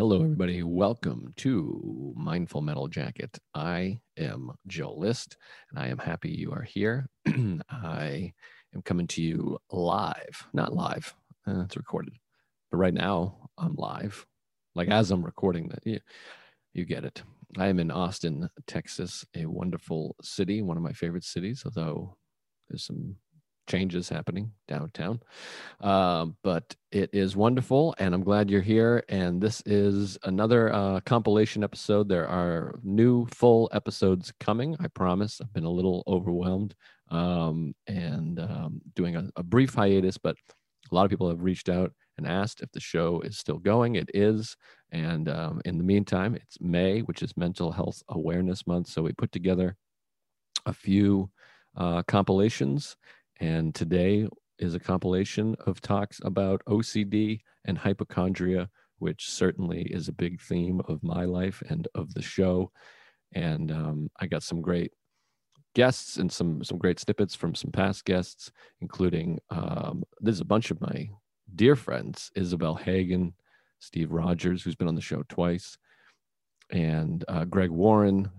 Hello, everybody. Welcome to Mindful Metal Jacket. I am Joe List, and I am happy you are here. I am coming to you live, not live, uh, it's recorded, but right now I'm live. Like as I'm recording that, you, you get it. I am in Austin, Texas, a wonderful city, one of my favorite cities, although there's some changes happening downtown. Uh, but it is wonderful, and I'm glad you're here. And this is another uh, compilation episode. There are new full episodes coming. I promise. I've been a little overwhelmed um, and um, doing a, a brief hiatus, but a lot of people have reached out and asked if the show is still going. It is. And um, in the meantime, it's May, which is Mental Health Awareness Month. So we put together a few uh, compilations and today is a compilation of talks about OCD and hypochondria, which certainly is a big theme of my life and of the show. And um, I got some great guests and some some great snippets from some past guests, including um, there's a bunch of my dear friends, Isabel Hagen, Steve Rogers, who's been on the show twice, and uh, Greg Warren,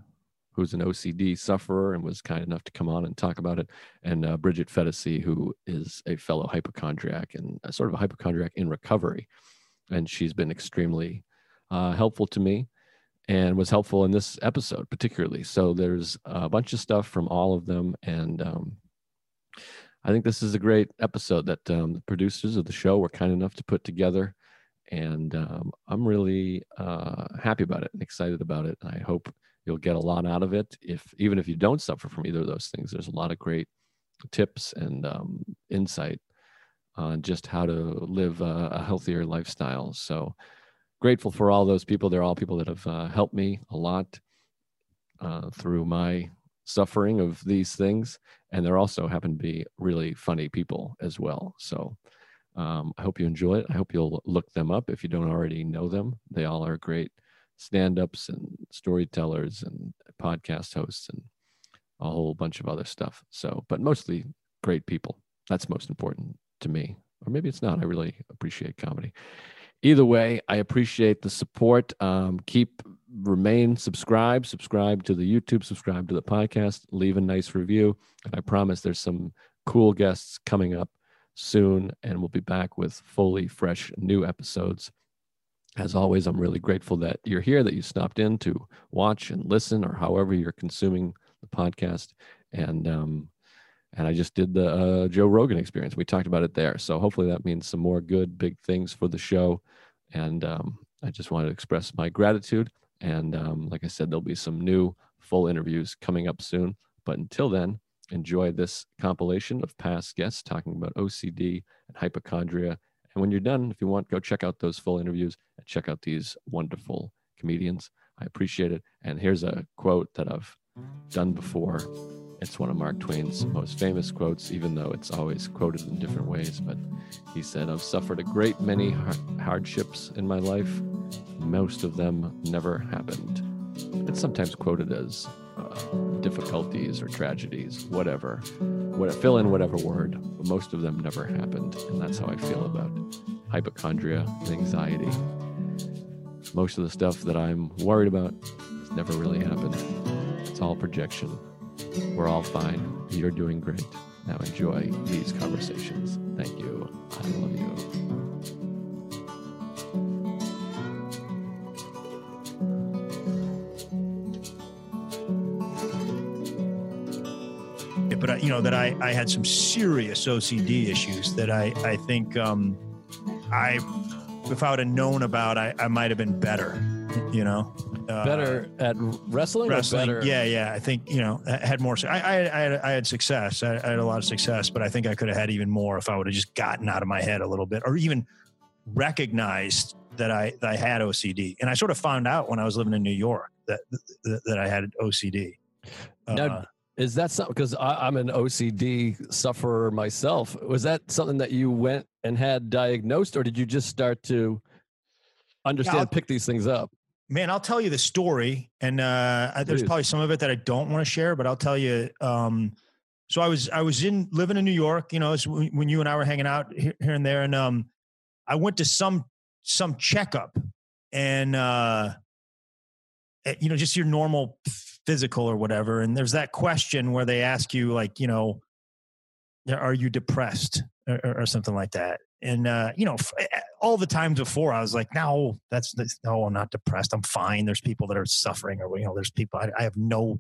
who's an OCD sufferer and was kind enough to come on and talk about it, and uh, Bridget Phetasy, who is a fellow hypochondriac and a sort of a hypochondriac in recovery. And she's been extremely uh, helpful to me and was helpful in this episode, particularly. So there's a bunch of stuff from all of them. And um, I think this is a great episode that um, the producers of the show were kind enough to put together. And um, I'm really uh, happy about it and excited about it. And I hope you'll get a lot out of it if even if you don't suffer from either of those things. There's a lot of great tips and um, insight on just how to live a, a, healthier lifestyle. So grateful for all those people. They're all people that have uh, helped me a lot uh, through my suffering of these things. And they're also happen to be really funny people as well. So um, i hope you enjoy it. I hope you'll look them up. If you don't already know them they all are great stand-ups and storytellers and podcast hosts and a whole bunch of other stuff. So, but mostly great people. That's most important to me. Or maybe it's not. I really appreciate comedy. Either way, I appreciate the support. Um, keep remain subscribe, subscribe to the YouTube, subscribe to the podcast, leave a nice review. And I promise there's some cool guests coming up soon, and we'll be back with fully fresh new episodes as always, I'm really grateful that you're here, that you stopped in to watch and listen, or however you're consuming the podcast. And um, and I just did the uh, Joe Rogan experience. We talked about it there, so hopefully that means some more good big things for the show. And um, I just wanted to express my gratitude. And um, like I said, there'll be some new full interviews coming up soon. But until then, enjoy this compilation of past guests talking about OCD and hypochondria and when you're done, if you want, go check out those full interviews check out these wonderful comedians. I appreciate it. And here's a quote that I've done before. It's one of Mark Twain's most famous quotes, even though it's always quoted in different ways. But he said, I've suffered a great many hardships in my life. Most of them never happened. It's sometimes quoted as uh, difficulties or tragedies, whatever. What, fill in whatever word. But most of them never happened, and that's how I feel about hypochondria and anxiety. Most of the stuff that I'm worried about has never really happened. It's all projection. We're all fine. You're doing great. Now enjoy these conversations. Thank you. I love you. but you know that I, I had some serious OCD issues that I, I think um, I, if I would have known about, I, I might have been better, you know. Uh, better at wrestling, wrestling yeah yeah i think you know I had more I, I, I, had, I had success I, I had a lot of success but i think i could have had even more if i would have just gotten out of my head a little bit or even recognized that I, that I had OCD. And I sort of found out when I was living in New York that that, that I had OCD. Now, uh, is that something? Because I'm an OCD sufferer myself. Was that something that you went and had diagnosed, or did you just start to understand, yeah, pick these things up? Man, I'll tell you the story, and uh, there's probably some of it that I don't want to share, but I'll tell you. Um, so I was I was in living in New York, you know, when you and I were hanging out here, here and there, and um, I went to some some checkup and uh, eh, you know, just your normal physical or whatever. And there's that question where they ask you, like, you know, are you depressed or, or something like that? And uh, you know, all the times before, I was like, no, that's, that's no, I'm not depressed. I'm fine. There's people that are suffering, or you know, there's people. I, I have no.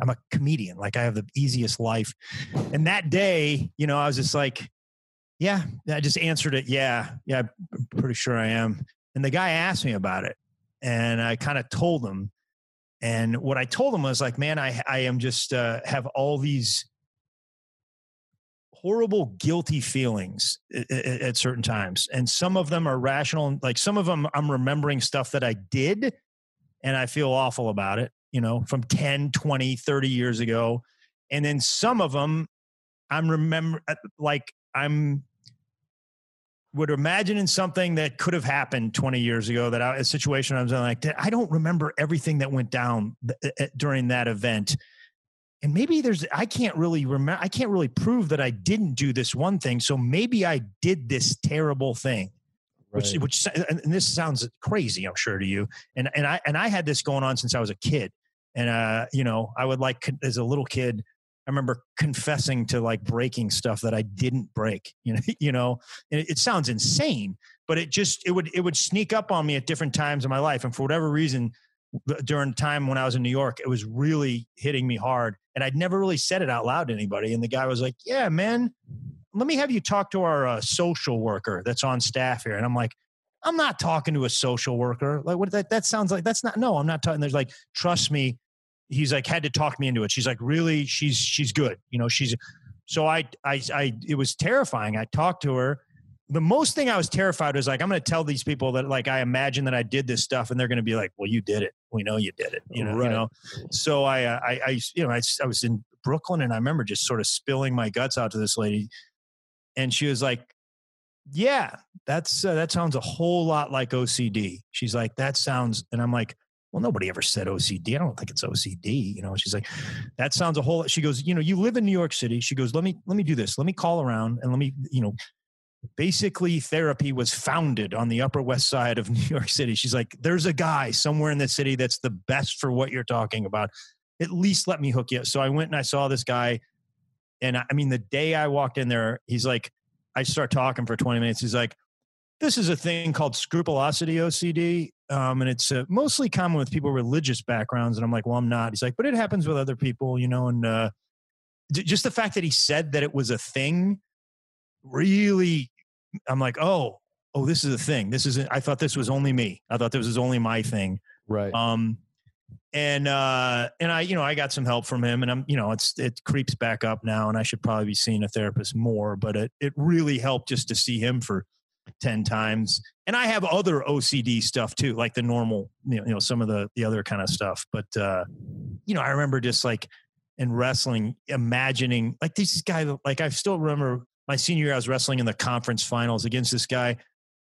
I'm a comedian. Like I have the easiest life. And that day, you know, I was just like, yeah, I just answered it. Yeah, yeah, I'm pretty sure I am. And the guy asked me about it, and I kind of told him. And what I told him was like, man, I I am just uh, have all these horrible guilty feelings at, at, certain times. And some of them are rational like some of them i'm remembering stuff that i did and i feel awful about it you know from 10 20 30 years ago. And then some of them i'm remember uh, like i'm would imagine in something that could have happened 20 years ago that I, a situation i was in like i don't remember everything that went down th- uh, during that event. And maybe there's i can't really remember i can't really prove that i didn't do this one thing so maybe i did this terrible thing. Right. which which and this sounds crazy i'm sure to you. And and i and i had this going on since i was a kid. And uh you know i would like as a little kid i remember confessing to like breaking stuff that i didn't break you know you know it, it sounds insane but it just it would it would sneak up on me at different times in my life and for whatever reason during time when I was in New York, it was really hitting me hard. And I'd never really said it out loud to anybody. And the guy was like, Yeah, man, let me have you talk to our uh, social worker that's on staff here. And I'm like, I'm not talking to a social worker. Like, what that, that sounds like? That's not, no, I'm not talking. There's like, trust me. He's like, had to talk me into it. She's like, really? She's, she's good. You know, she's, so I, I, I, it was terrifying. I talked to her the most thing I was terrified was like, I'm going to tell these people that like I imagine that I did this stuff, and they're going to be like, "Well, you did it. We know you did it." You know, right. you know. So I, uh, I, I, you know, I, I was in Brooklyn, and I remember just sort of spilling my guts out to this lady, and she was like, "Yeah, that's uh, that sounds a whole lot like OCD." She's like, "That sounds," and I'm like. Well, nobody ever said OCD. I don't think it's OCD. You know, she's like, that sounds a whole. She goes, you know, you live in New York City. She goes, let me let me do this. Let me call around and let me, you know, basically therapy was founded on the upper west side of new york city she's like there's a guy somewhere in the city that's the best for what you're talking about at least let me hook you Up. so i went and i saw this guy and i mean the day i walked in there he's like i start talking for 20 minutes he's like this is a thing called scrupulosity ocd um, and it's uh, mostly common with people religious backgrounds and i'm like well i'm not he's like but it happens with other people you know and uh, just the fact that he said that it was a thing really I'm like, oh, oh, this is a thing. This is I thought this was only me. I thought this was only my thing. Right. Um, and uh, and I, you know, I got some help from him, and I'm, you know, it's it creeps back up now, and I should probably be seeing a therapist more. But it it really helped just to see him for ten times. And I have other OCD stuff too, like the normal, you know, you know some of the the other kind of stuff. But uh, you know, I remember just like in wrestling, imagining like this guy, like I still remember my senior year, I was wrestling in the conference finals against this guy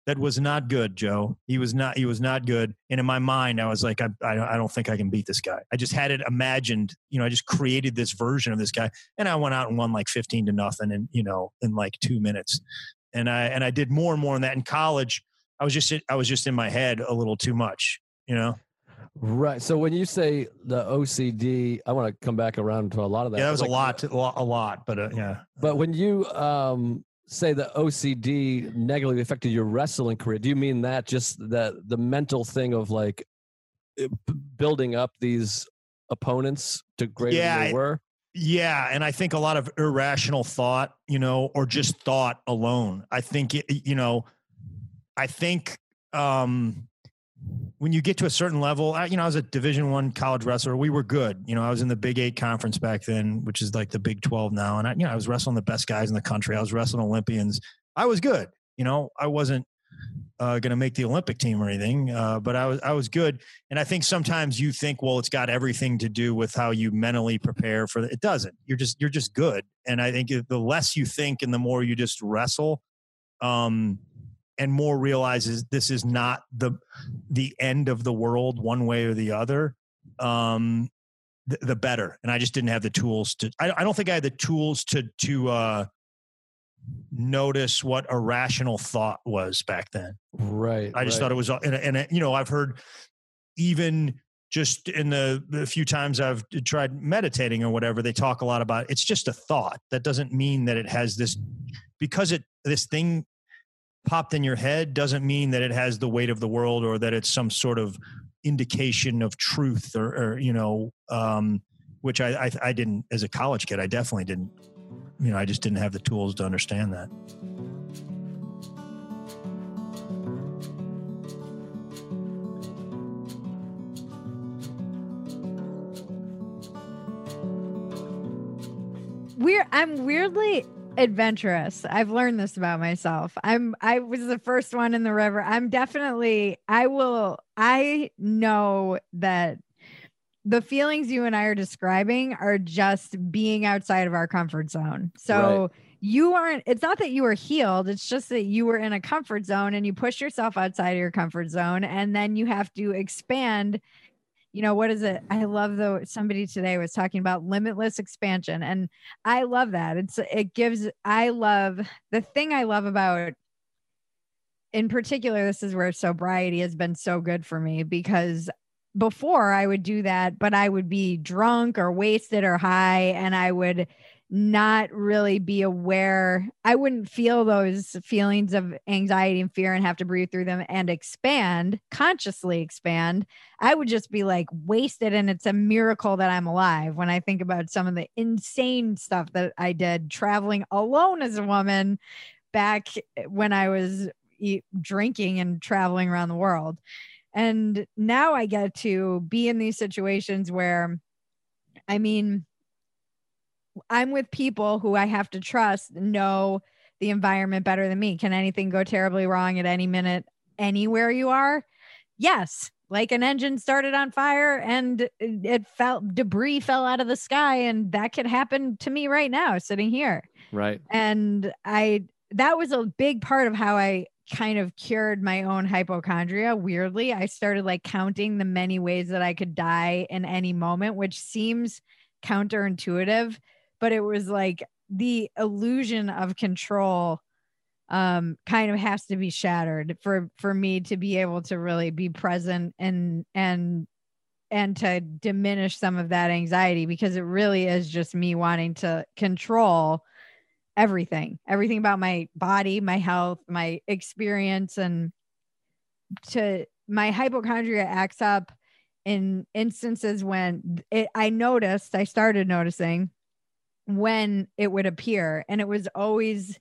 that was not good, Joe. He was not. He was not good. And in my mind, I was like, I, I, I don't think I can beat this guy. I just had it imagined. You know, I just created this version of this guy, and I went out and won like fifteen to nothing, and you know, in like two minutes. And I and I did more and more on that in college. I was just I was just in my head a little too much. You know. Right. So when you say the OCD, I want to come back around to a lot of that. Yeah, that was like, a lot, a lot, a lot. But uh, yeah. But when you um, say the OCD negatively affected your wrestling career, do you mean that just the the mental thing of like building up these opponents to greater yeah, than they were? Yeah, and I think a lot of irrational thought, you know, or just thought alone. I think you know, I think um when you get to a certain level, I, you know, I was a Division One college wrestler. We were good. You know, I was in the Big Eight conference back then, which is like the Big Twelve now, and I, you know, I was wrestling the best guys in the country. I was wrestling Olympians. I was good. You know, I wasn't uh, going to make the Olympic team or anything, uh, but I was I was good. And I think sometimes you think, well, it's got everything to do with how you mentally prepare for it. Doesn't. You're just you're just good. And I think the less you think and the more you just wrestle, um, and more realizes this is not the the end of the world one way or the other um the, the better and i just didn't have the tools to I, I don't think i had the tools to to uh notice what a rational thought was back then. Right. I just right. thought it was, and, and you know, I've heard even just in the, the few times I've tried meditating or whatever, they talk a lot about it's just a thought. That doesn't mean that it has this because it this thing popped in your head doesn't mean that it has the weight of the world or that it's some sort of indication of truth or, or you know, um, which I, I I didn't as a college kid. I definitely didn't. You know, I just didn't have the tools to understand that. We're I'm weirdly adventurous. I've learned this about myself. I'm I was the first one in the river. I'm definitely I will I know that the feelings you and I are describing are just being outside of our comfort zone. So Right. you aren't it's not that you were healed, it's just that you were in a comfort zone and you push yourself outside of your comfort zone and then you have to expand you know what is it i love though somebody today was talking about limitless expansion and i love that it's it gives i love the thing i love about in particular this is where sobriety has been so good for me because before i would do that but i would be drunk or wasted or high and i would not really be aware i wouldn't feel those feelings of anxiety and fear and have to breathe through them and expand consciously expand I would just be like wasted. And it's a miracle that I'm alive when I think about some of the insane stuff that I did traveling alone as a woman back when I was drinking and traveling around the world. And now I get to be in these situations where, I mean, I'm with people who I have to trust know the environment better than me. Can anything go terribly wrong at any minute, anywhere you are? Yes, like an engine started on fire and it felt debris fell out of the sky and that could happen to me right now sitting here Right. and i that was a big part of how i kind of cured my own hypochondria weirdly. I started like counting the many ways that i could die in any moment which seems counterintuitive but it was like the illusion of control um kind of has to be shattered for for me to be able to really be present and and and to diminish some of that anxiety because it really is just me wanting to control everything everything about my body my health my experience and to my hypochondria acts up in instances when it, i noticed i started noticing when it would appear and it was always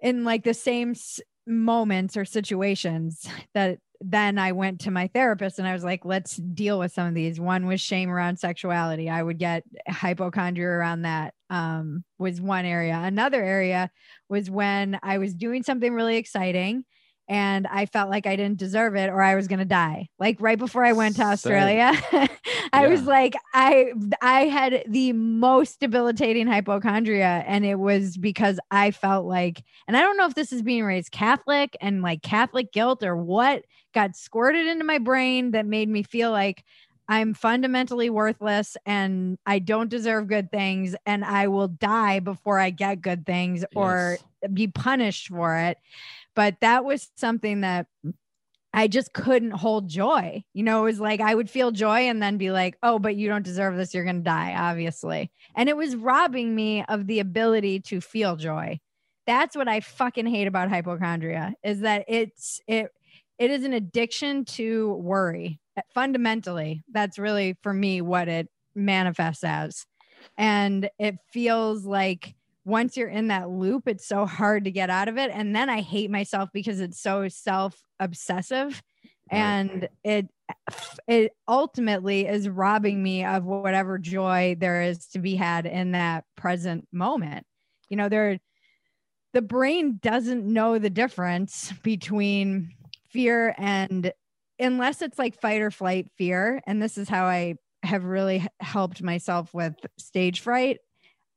in like the same s- moments or situations that then I went to my therapist and I was like, let's deal with some of these. One was shame around sexuality. I would get hypochondria around that, um, was one area. Another area was when I was doing something really exciting and I felt like I didn't deserve it or I was going to die. Like right before I went to Australia, I was like I I had the most debilitating hypochondria and it was because I felt like and I don't know if this is being raised Catholic and like Catholic guilt or what got squirted into my brain that made me feel like I'm fundamentally worthless and I don't deserve good things and I will die before I get good things or be punished for it. But that was something that I just couldn't hold joy. You know, it was like I would feel joy and then be like, oh, but you don't deserve this. You're going to die, obviously. And it was robbing me of the ability to feel joy. That's what I fucking hate about hypochondria is that it's, it, it is an addiction to worry. Fundamentally, that's really for me what it manifests as. And it feels like once you're in that loop, it's so hard to get out of it. And then I hate myself because it's so self obsessive Right. and it it ultimately is robbing me of whatever joy there is to be had in that present moment. You know, there the brain doesn't know the difference between fear and unless it's like fight or flight fear and this is how I have really helped myself with stage fright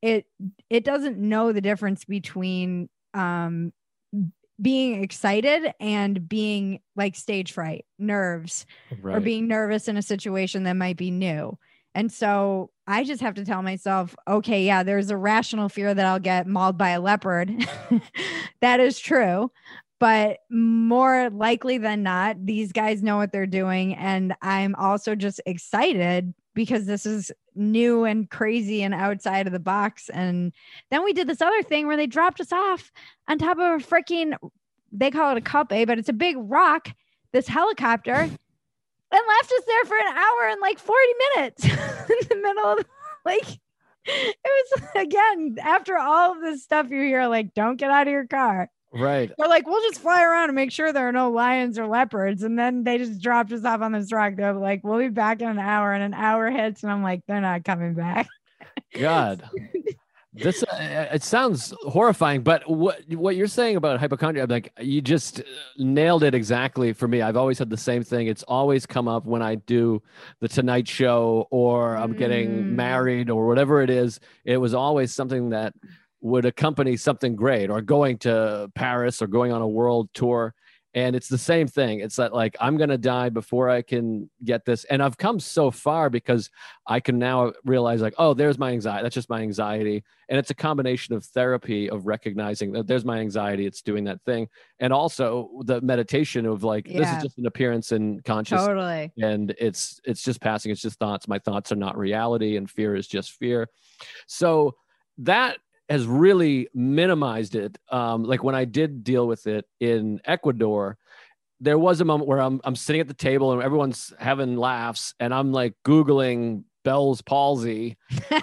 it it doesn't know the difference between um being excited and being like stage fright nerves Right. or being nervous in a situation that might be new and so I just have to tell myself, okay, yeah, there's a rational fear that I'll get mauled by a leopard. that is true. But more likely than not, these guys know what they're doing. And I'm also just excited because this is new and crazy and outside of the box. And then we did this other thing where they dropped us off on top of a freaking, they call it a cup, A, but it's a big rock, this helicopter, and left us there for an hour and like 40 minutes in the middle of like, it was again after all of this stuff you hear, like, don't get out of your car. Right. They're like, we'll just fly around and make sure there are no lions or leopards. And then they just dropped us off on this rock. They're like, we'll be back in an hour. And an hour hits. And I'm like, they're not coming back. God. this uh, it sounds horrifying but what what you're saying about hypochondria like you just nailed it exactly for me i've always had the same thing it's always come up when i do the tonight show or i'm getting Mm. married or whatever it is it was always something that would accompany something great or going to Paris or going on a world tour. And it's the same thing. It's that like I'm gonna die before I can get this. And I've come so far because I can now realize like, oh, there's my anxiety. That's just my anxiety. And it's a combination of therapy of recognizing that there's my anxiety. It's doing that thing, and also the meditation of like this is just an appearance in consciousness Totally. and it's it's just passing it's just thoughts my thoughts are not reality and fear is just fear so that has really minimized it. Um like when i did deal with it in ecuador there was a moment where i'm i'm sitting at the table and everyone's having laughs and i'm like googling bell's palsy.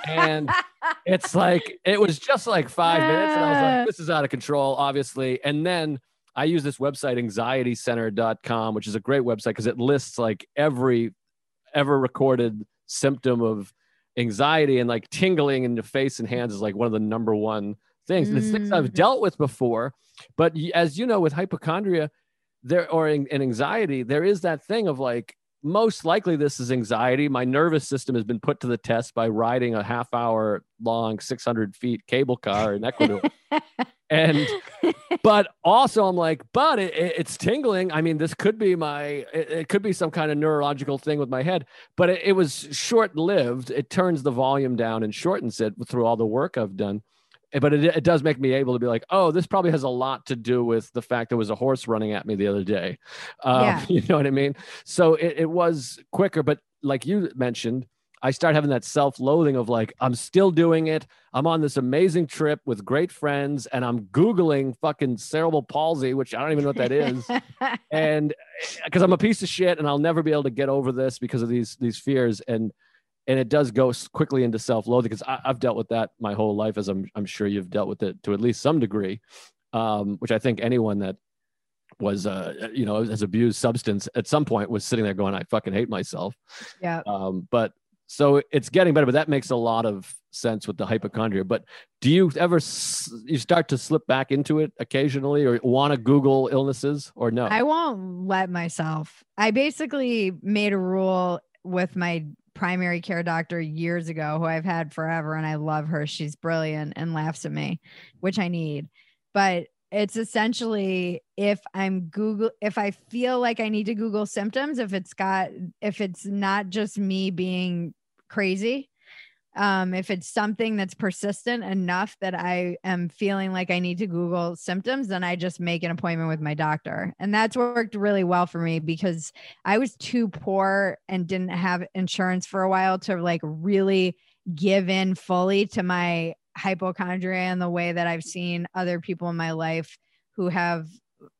And it's like it was just like five minutes and i was like this is out of control obviously. And then i use this website anxietycenter.com which is a great website because it lists like every ever recorded symptom of anxiety and like tingling in the face and hands is like one of the number one things. And it's things i've Mm. dealt with before but as you know with hypochondria there or in, in anxiety there is that thing of like most likely this is anxiety. My nervous system has been put to the test by riding a half hour long 600 feet cable car in ecuador and but also i'm like but it, it- it's tingling. I mean this could be my it, it could be some kind of neurological thing with my head but it, it was short lived it turns the volume down and shortens it through all the work i've done. Eh, but it, it does make me able to be like oh this probably has a lot to do with the fact there was a horse running at me the other day. Um, Yeah. you know what i mean? So it, it was quicker but like you mentioned i start having that self-loathing of like i'm still doing it. I'm on this amazing trip with great friends and i'm googling fucking cerebral palsy which i don't even know what that is. And because I'm a piece of shit and I'll never be able to get over this because of these these fears. And and it does go quickly into self-loathing because I've dealt with that my whole life as I'm I'm sure you've dealt with it to at least some degree, um, which I think anyone that was uh you know has abused substance at some point was sitting there going I fucking hate myself. Yeah. um, but so it's getting better but that makes a lot of sense with the hypochondria but do you ever s- you start to slip back into it occasionally or want to google illnesses or no I won't let myself. I basically made a rule with my primary care doctor years ago, who I've had forever, and I love her. She's brilliant and laughs at me, which I need. But it's essentially if I'm Google, if I feel like I need to Google symptoms, if it's got, if it's not just me being crazy, um, if it's something that's persistent enough that I am feeling like I need to Google symptoms, then I just make an appointment with my doctor. And that's worked really well for me because I was too poor and didn't have insurance for a while to like really give in fully to my hypochondria and the way that I've seen other people in my life who have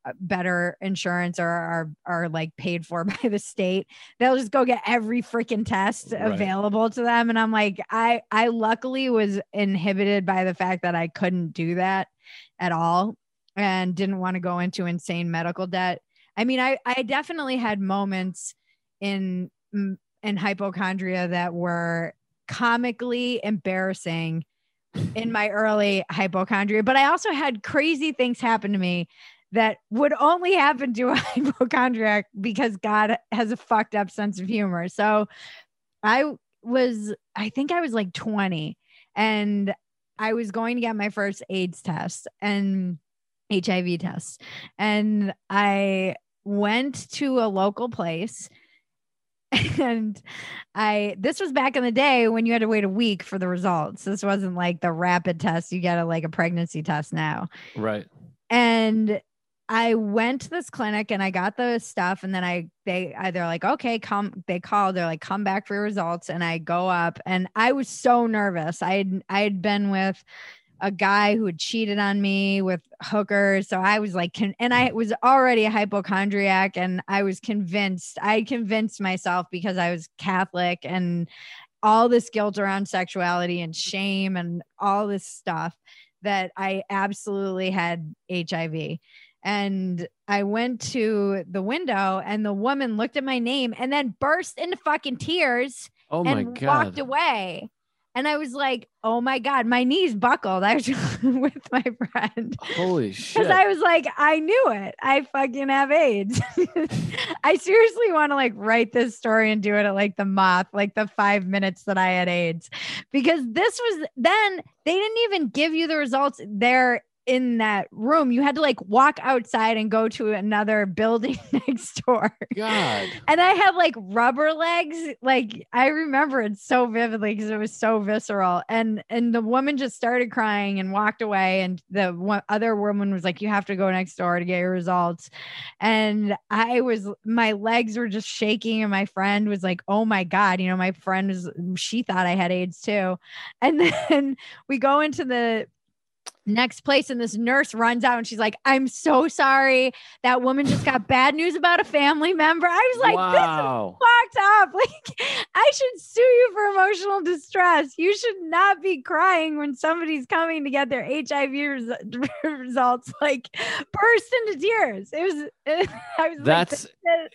uh, better insurance or are are like paid for by the state they'll just go get every freaking test Right. available to them and i'm like i i luckily was inhibited by the fact that i couldn't do that at all and didn't want to go into insane medical debt i mean i i definitely had moments in in hypochondria that were comically embarrassing in my early hypochondria but i also had crazy things happen to me that would only happen to a hypochondriac because God has a fucked up sense of humor. So I was, I think I was like 20 and I was going to get my first AIDS test and HIV test. And I went to a local place and I this was back in the day when you had to wait a week for the results. This wasn't like the rapid test you get a like a pregnancy test now. Right. And I went to this clinic and I got the stuff and then I they either like okay come they called they're like come back for your results and I go up and I was so nervous. I had I had been with a guy who had cheated on me with hookers. So I was like, con- and I mm. was already a hypochondriac, and I was convinced, I convinced myself because I was Catholic and all this guilt around sexuality and shame and all this stuff that I absolutely had HIV. And I went to the window, and the woman looked at my name and then burst into fucking tears Oh my and god. walked away. And I was like, oh my God, my knees buckled. I was with my friend. Holy shit. Because. I was like, I knew it. I fucking have AIDS. I seriously want to like write this story and do it at like the moth, like the five minutes that I had AIDS. Because this was then they didn't even give you the results there in that room. You had to like walk outside and go to another building next door. God. And I had like rubber legs. Like I remember it so vividly because it was so visceral. And and the woman just started crying and walked away. And the one other woman was like, "You have to go next door to get your results." And I was, my legs were just shaking. And my friend was like, "Oh my god!" You know, my friend was, she thought I had AIDS too. And then we go into the next place and this nurse runs out and she's like i'm so sorry. That woman just got bad news about a family member. I was like this is fucked up. Like i should sue you for emotional distress. You should not be crying when somebody's coming to get their hiv res- results like burst into tears. It was i was That's like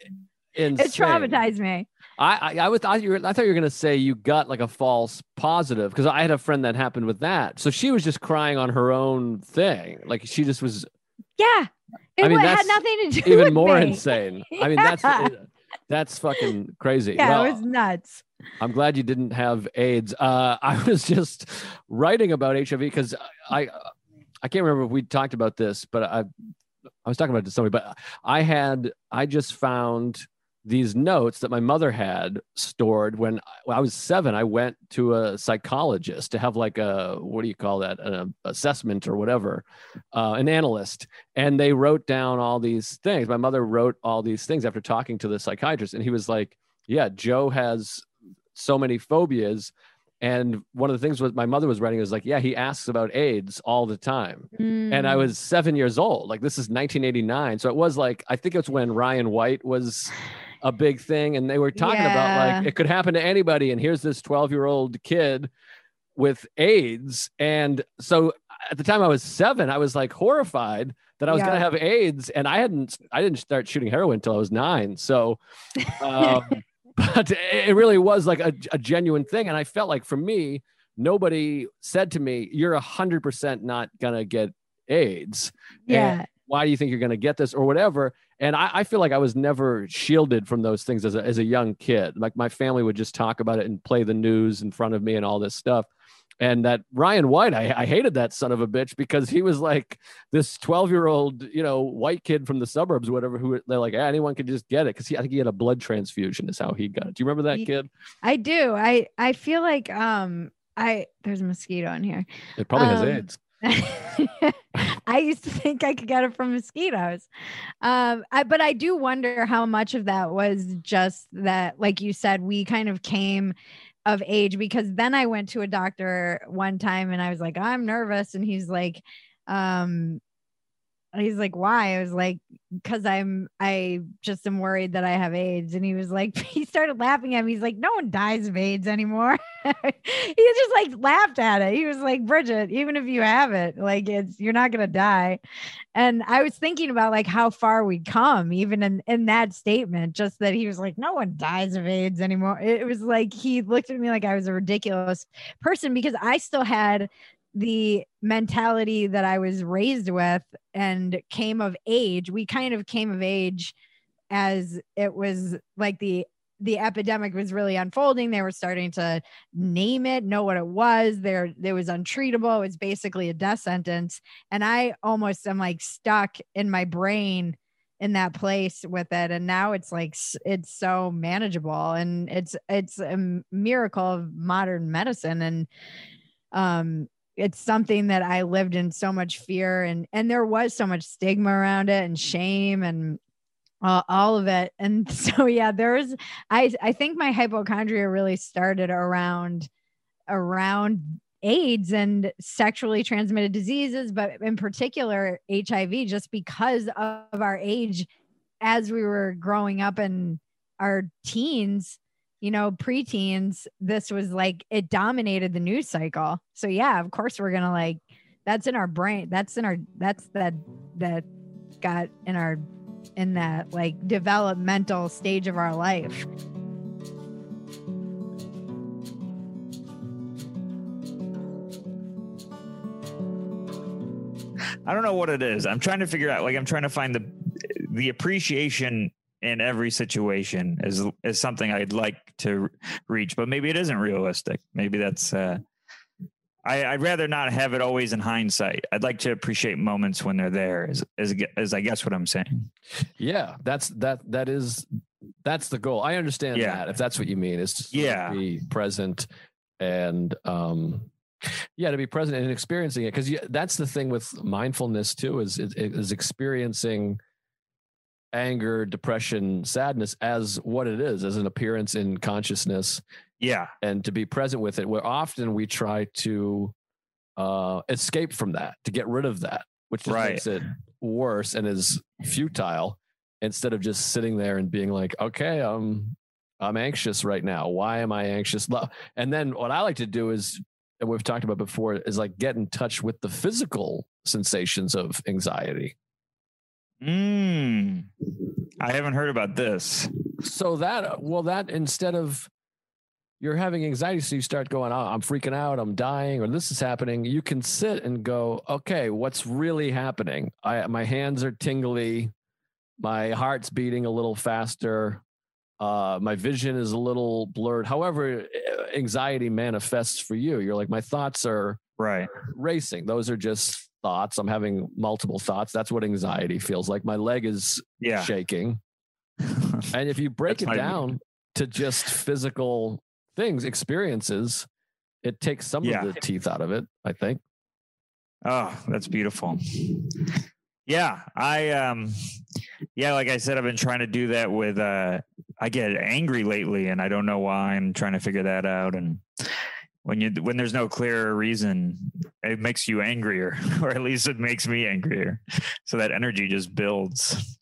it, it traumatized me I, I, I was, I, you were, I thought you were going to say you got like a false positive because I had a friend that happened with that. So she was just crying on her own thing. Like she just was yeah it I mean, had nothing to do even more me. insane. I mean, that's, that's fucking crazy. yeah Well, it was nuts I'm glad you didn't have AIDS. Uh, I was just writing about HIV because I, I can't remember if we talked about this, but I, I was talking about it to somebody, but I had, I just found these notes that my mother had stored when I- was seven. I went to a psychologist to have like a, what do you call that? An assessment or whatever, uh, an analyst. And they wrote down all these things. My mother wrote all these things after talking to the psychiatrist. And he was like, yeah, Joe has so many phobias. And one of the things was my mother was writing was like, yeah, he asks about AIDS all the time. And I Mm. was seven years old. Like this is 1989. So it was like, I think it's when Ryan White was a big thing. And they were talking about like it could happen to anybody. And here's this 12 year old kid with AIDS. And so at the time I was seven, I was like horrified that I was going to have AIDS. And I hadn't, I didn't start shooting heroin until I was nine. So, um, but it really was like a, a genuine thing. And I felt like for me, nobody said to me, you're a hundred percent not going to get AIDS. yeah Why do you think you're going to get this or whatever? And I, I feel like I was never shielded from those things as a, as a young kid. Like my family would just talk about it and play the news in front of me and all this stuff. And that Ryan White, I, I hated that son of a bitch because he was like this 12 year old, you know, white kid from the suburbs, whatever, who they're like, "Ah, anyone could just get it. Cause he, I think he had a blood transfusion is how he got it. Do you remember that Ye- kid? I do. I I feel like um I there's a mosquito in here. It probably has Um, AIDS. I used to think I could get it from mosquitoes. Um I but I do wonder how much of that was just that like you said we kind of came of age because then I went to a doctor one time and I was like I'm nervous and he's like um he's like why? I was like because i'm i just am worried that i have aids. And he was like he started laughing at me. He's like no one dies of aids anymore. He just like laughed at it. He was like bridget even if you have it like it's you're not gonna die. And i was thinking about like how far we'd come even in in that statement just that he was like no one dies of aids anymore. It was like he looked at me like i was a ridiculous person because i still had the mentality that I was raised with and came of age. We kind of came of age as it was like the the epidemic was really unfolding. They were starting to name it, know what it was. There, it was untreatable. It was basically a death sentence. And I almost am like stuck in my brain in that place with it and now it's like it's so manageable and it's it's a miracle of modern medicine and um it's something that I lived in so much fear and and there was so much stigma around it and shame and uh, all of it. And so yeah there's I I think my hypochondria really started around around AIDS and sexually transmitted diseases, but in particular HIV, just because of our age as we were growing up in our teens, you know, preteens, this was like it dominated the news cycle. So yeah, of course we're gonna like that's in our brain. That's in our that's that that got in our in that like developmental stage of our life. I don't know what it is. I'm trying to figure out. Like I'm trying to find the the appreciation in every situation is is something I'd like to reach, but maybe it isn't realistic. Maybe that's. Uh, I, I'd rather not have it always in hindsight. I'd like to appreciate moments when they're there. Is is, is I guess what I'm saying. Yeah, that's that that is that's the goal. I understand yeah. that if that's what you mean is to yeah. be present and um yeah to be present and experiencing it because that's the thing with mindfulness too is is experiencing anger depression sadness as what it is as an appearance in consciousness yeah and to be present with it where often we try to uh escape from that to get rid of that which just right. makes it worse and is futile instead of just sitting there and being like okay i'm i'm anxious right now why am i anxious and then what i like to do is and we've talked about before is like get in touch with the physical sensations of anxiety. Mm, I haven't heard about this. So that well, that instead of you're having anxiety, so you start going, oh, I'm freaking out, I'm dying, or this is happening. You can sit and go, okay, what's really happening? I my hands are tingly, my heart's beating a little faster. Uh, my vision is a little blurred. However, anxiety manifests for you. You're like, my thoughts are right racing. Those are just thoughts. I'm having multiple thoughts. That's what anxiety feels like. My leg is yeah. shaking. and if you break it down to just physical things, experiences, it takes some yeah. of the teeth out of it, I think. Oh, that's beautiful. Yeah, I um yeah, like I said I've been trying to do that with uh I get angry lately and I don't know why. I'm trying to figure that out and when you when there's no clear reason, it makes you angrier or at least it makes me angrier. So that energy just builds.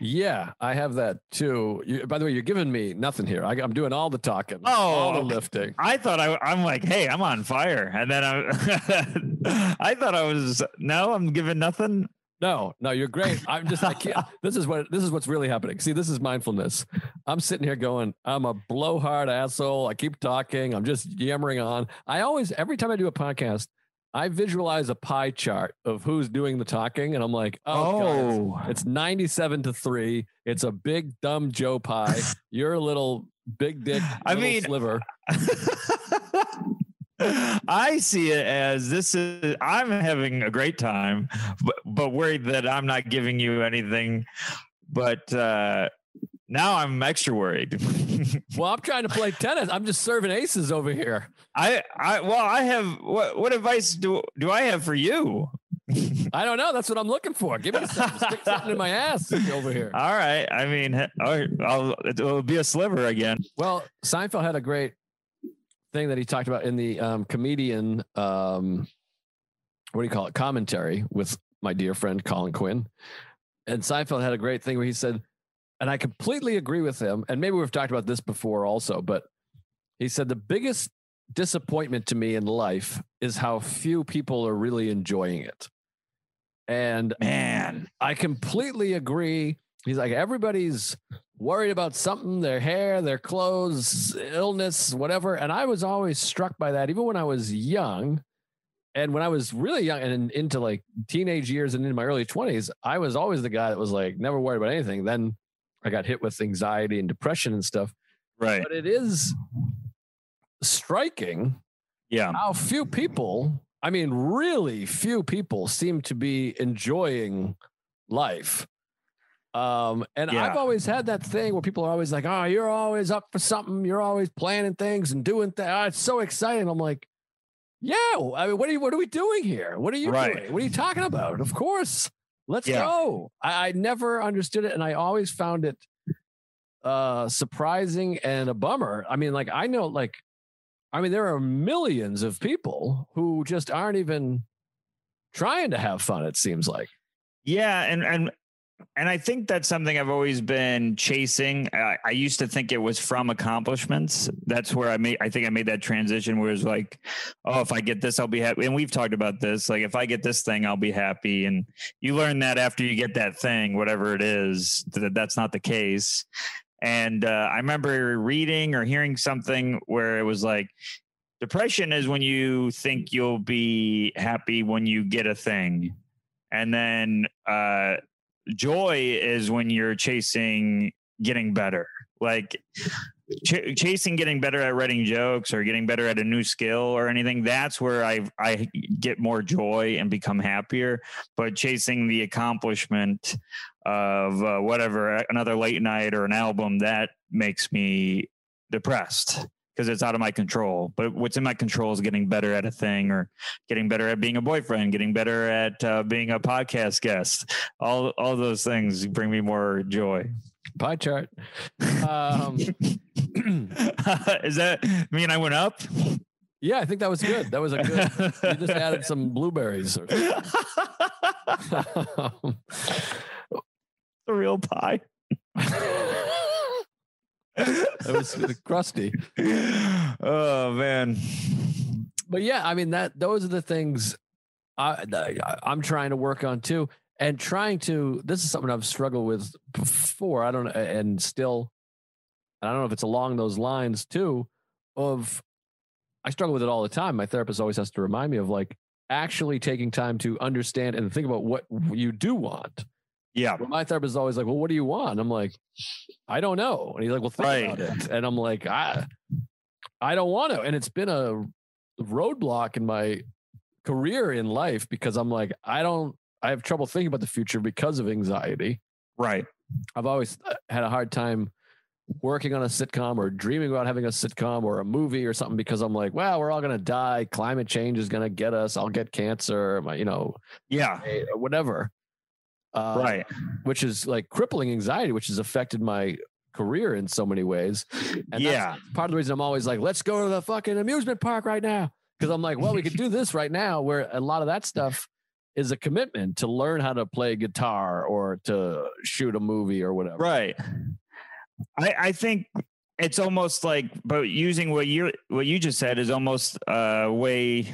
Yeah, I have that too. You, by the way, you're giving me nothing here. I, am doing all the talking, oh, all the lifting. I thought I, I'm like, hey, I'm on fire, and then I, I thought I was no, I'm giving nothing. No, no, you're great. I'm just I can't this is what this is what's really happening. See, this is mindfulness. I'm sitting here going, I'm a blowhard asshole. I keep talking. I'm just yammering on. I always every time I do a podcast, I visualize a pie chart of who's doing the talking, and I'm like, oh, oh. God, it's, it's 97 to three. It's a big dumb Joe pie. You're a little big dick. I mean, sliver. I see it as this is I'm having a great time, but, but worried that I'm not giving you anything. But uh, now I'm extra worried. well, I'm trying to play tennis. I'm just serving aces over here. I, I well, I have what what advice do do I have for you? I don't know. That's what I'm looking for. Give me something. Stick something in my ass over here. All right. I mean, I'll, I'll, it'll be a sliver again. Well, Seinfeld had a great thing that he talked about in the um, comedian, um, what do you call it, commentary with my dear friend Colin Quinn. And Seinfeld had a great thing where he said, and I completely agree with him. And maybe we've talked about this before also, but he said the biggest disappointment to me in life is how few people are really enjoying it. And man, I completely agree. He's like, everybody's worried about something, their hair, their clothes, illness, whatever. And I was always struck by that, even when I was young. And when I was really young and into like teenage years and in my early 20s, I was always the guy that was like never worried about anything. Then I got hit with anxiety and depression and stuff. Right. But it is striking yeah how few people i mean really few people seem to be enjoying life Um, and Yeah. I've always had that thing where people are always like, "Oh, you're always up for something. You're always planning things and doing things. Oh, it's so exciting." I'm like, "Yeah, I mean, what are you? What are we doing here? What are you Right. doing? What are you talking about? Of course, let's Yeah. go." I, I never understood it, and I always found it uh surprising and a bummer. I mean, like I know, like, I mean, there are millions of people who just aren't even trying to have fun. It seems like. Yeah, and and and I think that's something I've always been chasing. I, I used to think it was from accomplishments. That's where I made. I think I made that transition where it's like, oh, if I get this, I'll be happy. And we've talked about this. Like, if I get this thing, I'll be happy. And you learn that after you get that thing, whatever it is, that that's not the case. And uh, I remember reading or hearing something where it was like, depression is when you think you'll be happy when you get a thing and then uh joy is when you're chasing getting better. Like ch- chasing getting better at writing jokes or getting better at a new skill or anything that's where i i get more joy and become happier. But chasing the accomplishment of uh, whatever another late night or an album that makes me depressed because it's out of my control. But what's in my control is getting better at a thing or getting better at being a boyfriend, getting better at uh, being a podcast guest. All all those things bring me more joy. Pie chart. Um, is that mean I went up? yeah, I think that was good. That was a good. You just added some blueberries. Or something. the real pie. it was crusty. oh man. But yeah, I mean that those are the things I, I I'm trying to work on too, and trying to. This is something I've struggled with before. I don't know, and still, I don't know if it's along those lines too. Of I struggle with it all the time. My therapist always has to remind me of like actually taking time to understand and think about what you do want. Yeah. But my therapist is always like, "Well, what do you want?" I'm like, "I don't know," and he's like, "Well, think Right. about it." And I'm like, "I, I don't want to." And it's been a roadblock in my career in life because I'm like, I don't, I have trouble thinking about the future because of anxiety. Right. I've always uh, had a hard time working on a sitcom or dreaming about having a sitcom or a movie or something because I'm like, well, we're all gonna die. Climate change is gonna get us. I'll get cancer. My, you know, Yeah. eh, whatever. Uh, right. which is like crippling anxiety, which has affected my career in so many ways. And Yeah. that's part of the reason I'm always like, let's go to the fucking amusement park right now. Because I'm like, well, we could do this right now, where a lot of that stuff is a commitment to learn how to play guitar or to shoot a movie or whatever. Right. I I think it's almost like but using what you what you just said is almost a way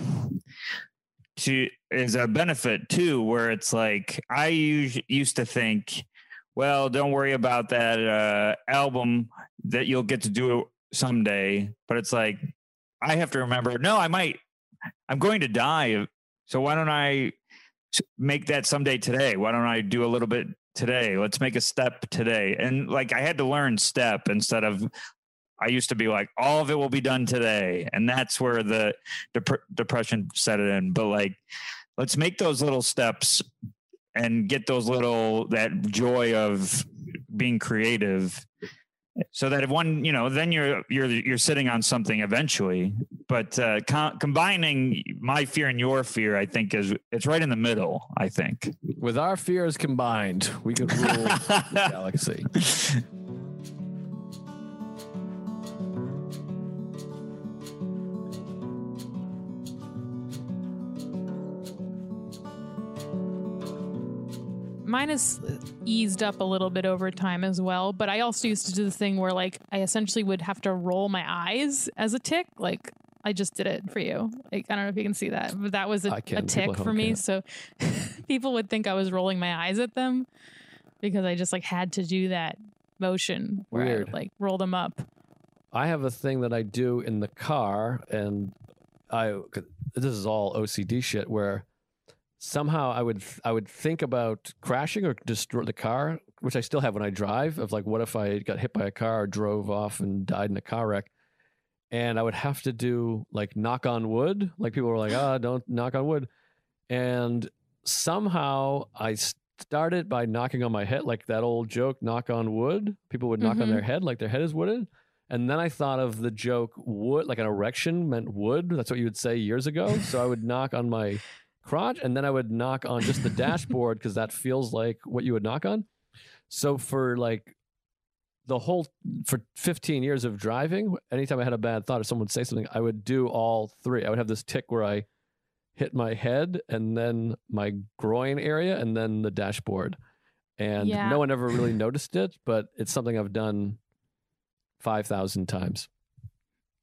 to is a benefit too where it's like I us, used to think well don't worry about that uh album that you'll get to do someday. But it's like I have to remember no I might I'm going to die so why don't I make that someday today? Why don't I do a little bit today? Let's make a step today. And like i had to learn step instead of i used to be like all of it will be done today. And that's where the dep- depression set it in. But like let's make those little steps and get those little that joy of being creative so that if one you know then you're you're you're sitting on something eventually. But uh com- combining my fear and your fear i think is it's right in the middle i think. With our fears combined, we could rule the galaxy. Mine has eased up a little bit over time as well, but I also used to do the thing where like I essentially would have to roll my eyes as a tick. Like I just did it for you. Like I don't know if you can see that, but that was a. People tick for me. can't. So people would think I was rolling my eyes at them because I just like had to do that motion where Weird. I like roll them up. I have a thing that I do in the car, and I this is all OCD shit where somehow I would I would think about crashing or destroy the car, which I still have when I drive. Of like, what if I got hit by a car, or drove off, and died in a car wreck? And I would have to do like knock on wood. Like people were like, "Ah, don't knock on wood," and somehow I started by knocking on my head, like that old joke, knock on wood. People would knock on Mhm. their head, like their head is wooden. And then I thought of the joke wood, like an erection meant wood. That's what you would say years ago. So I would knock on my crotch and then I would knock on just the dashboard because that feels like what you would knock on. So for like the whole for 15 years of driving, anytime I had a bad thought or someone would say something, I would do all three. I would have this tick where I hit my head and then my groin area and then the dashboard. And Yeah. no one ever really noticed it, but it's something I've done 5,000 times.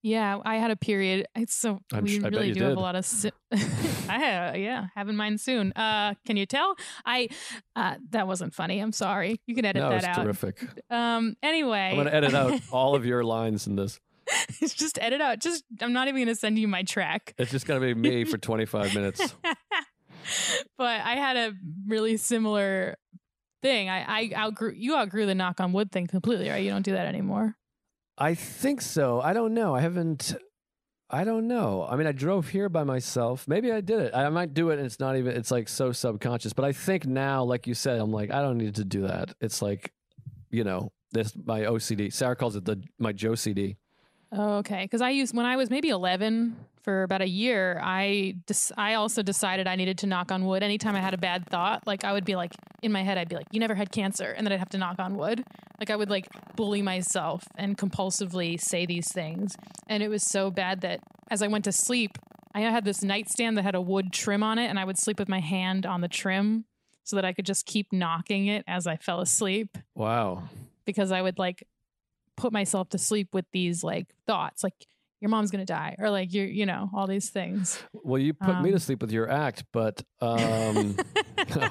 Yeah, I had a period. It's so I'm we sh- really do have a lot of. Si- I had, yeah, having mine soon. Uh, can you tell? I uh, that wasn't funny. I'm sorry. You can edit no, that it's out. terrific. Um. Anyway, I'm to edit out all of your lines in this. just edit out. Just I'm not even going to send you my track. It's just going to be me for 25 minutes. but I had a really similar thing. I, I outgrew you outgrew the knock on wood thing completely, right? You don't do that anymore. I think so. I don't know. I haven't. I don't know. I mean, I drove here by myself. Maybe I did it. I might do it, and it's not even. It's like so subconscious. But I think now, like you said, I'm like, I don't need to do that. It's like, you know, this my OCD. Sarah calls it the my Joe CD. Oh, okay. Because I used when I was maybe 11 for about a year. I des- I also decided I needed to knock on wood anytime I had a bad thought. Like I would be like in my head, I'd be like, "You never had cancer," and then I'd have to knock on wood. Like I would like bully myself and compulsively say these things, and it was so bad that as I went to sleep, I had this nightstand that had a wood trim on it, and I would sleep with my hand on the trim so that I could just keep knocking it as I fell asleep Wow. because I would like put myself to sleep with these like thoughts like your mom's gonna die or like you're you know all these things Well, you put me to Um, sleep with your act, but um,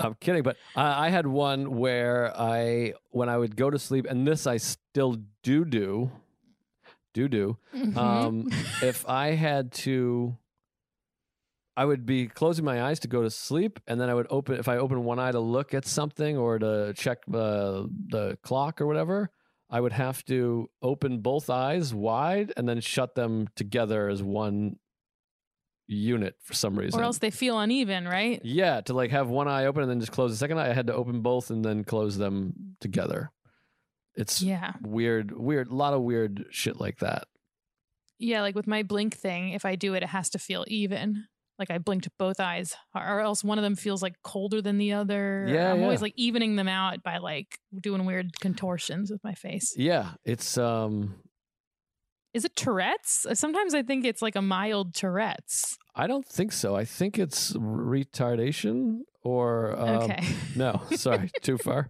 I'm kidding. But I, I had one where I, when I would go to sleep, and this I still do do, do do. Mhm. Um, if I had to, I would be closing my eyes to go to sleep, and then I would open. If I open one eye to look at something or to check the the clock or whatever, I would have to open both eyes wide and then shut them together as one unit for some reason. or else they feel uneven right yeah, to like have one eye open and then just close the second eye. I had to open both and then close them together. It's yeah weird, weird, a lot of weird shit like that. yeah like with my blink thing if i do it it has to feel even like i blinked both eyes or else one of them feels like colder than the other Yeah, i'm yeah. always like evening them out by like doing weird contortions with my face Yeah, it's um is it tourette's sometimes i think it's like a mild tourette's I don't think so. I think it's retardation or um, okay no, sorry, too far.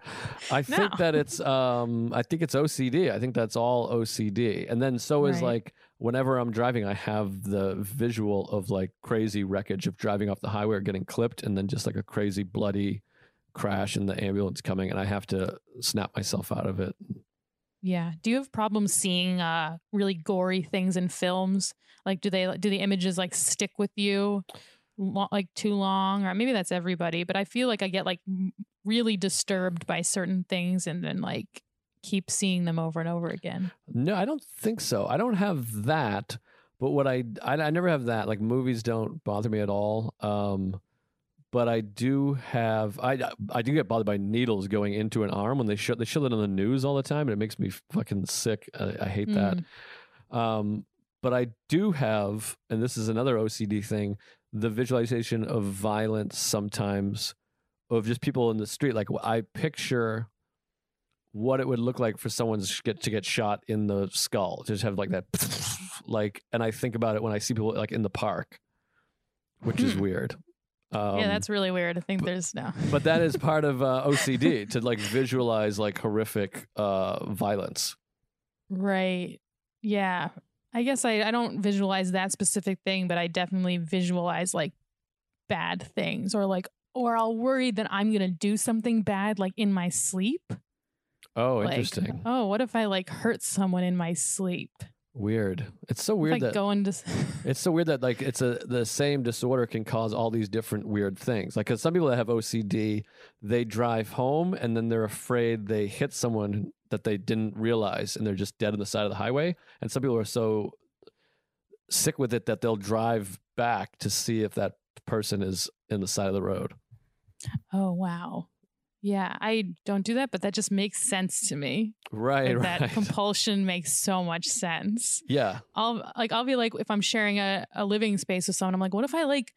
I think No. that it's um I think it's OCD. I think that's all OCD. And then so is Right. like whenever I'm driving I have the visual of like crazy wreckage of driving off the highway or getting clipped and then just like a crazy bloody crash and the ambulance coming and I have to snap myself out of it. Yeah. Do you have problems seeing uh really gory things in films? Like do they do the images like stick with you like too long or maybe that's everybody, but I feel like I get like really disturbed by certain things and then like keep seeing them over and over again. No, I don't think so. I don't have that. But what I, I I never have that. Like movies don't bother me at all. Um, but I do have I I do get bothered by needles going into an arm when they show they show it on the news all the time, and it makes me fucking sick. I, I hate that. Mm. Um, but I do have, and this is another OCD thing, the visualization of violence sometimes of just people in the street. Like I picture what it would look like for someone to get to get shot in the skull, to just have like that, like, and I think about it when I see people like in the park, which is Hmm. weird. Um, yeah, that's really weird. I think but- there's no. but that is part of uh, OCD to like visualize like horrific uh, violence. Right. Yeah. I guess I, I don't visualize that specific thing, but I definitely visualize like bad things or like, or I'll worry that I'm going to do something bad like in my sleep. Oh, Like, interesting. Oh, what if I like hurt someone in my sleep? Weird. It's so weird I that go into. It's so weird that like it's a the same disorder can cause all these different weird things. Like, because some people that have OCD, they drive home and then they're afraid they hit someone that they didn't realize and they're just dead on the side of the highway. And some people are so sick with it that they'll drive back to see if that person is in the side of the road. Oh wow. Yeah, I don't do that, but that just makes sense to me. Right, Like, right. That compulsion makes so much sense. yeah. I'll like I'll be like if I'm sharing a, a living space with someone, I'm like, what if I like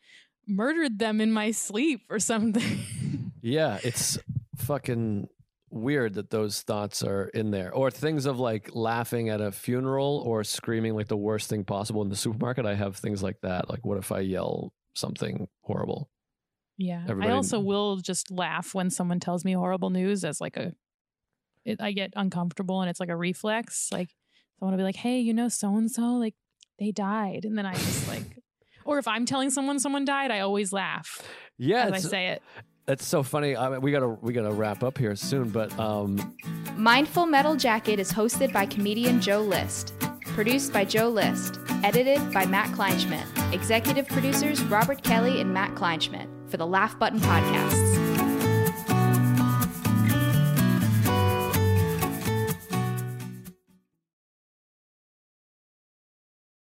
murdered them in my sleep or something? Yeah, it's fucking weird that those thoughts are in there. Or things of like laughing at a funeral or screaming like the worst thing possible in the supermarket. I have things like that. Like, what if I yell something horrible? Yeah. Everybody- I also will just laugh when someone tells me horrible news as like a it, I get uncomfortable and it's like a reflex. Like someone will be like, "Hey, you know so and so like they died." And then I just like or if I'm telling someone someone died, I always laugh Yeah, as I say it. it's so funny. I mean, we gotta we gotta wrap up here soon, but um, Mindful Metal Jacket is hosted by comedian Joe List. Produced by Joe List. Edited by Matt Kleinschmidt. Executive producers Robert Kelly and Matt Kleinschmidt for the Laugh Button Podcast.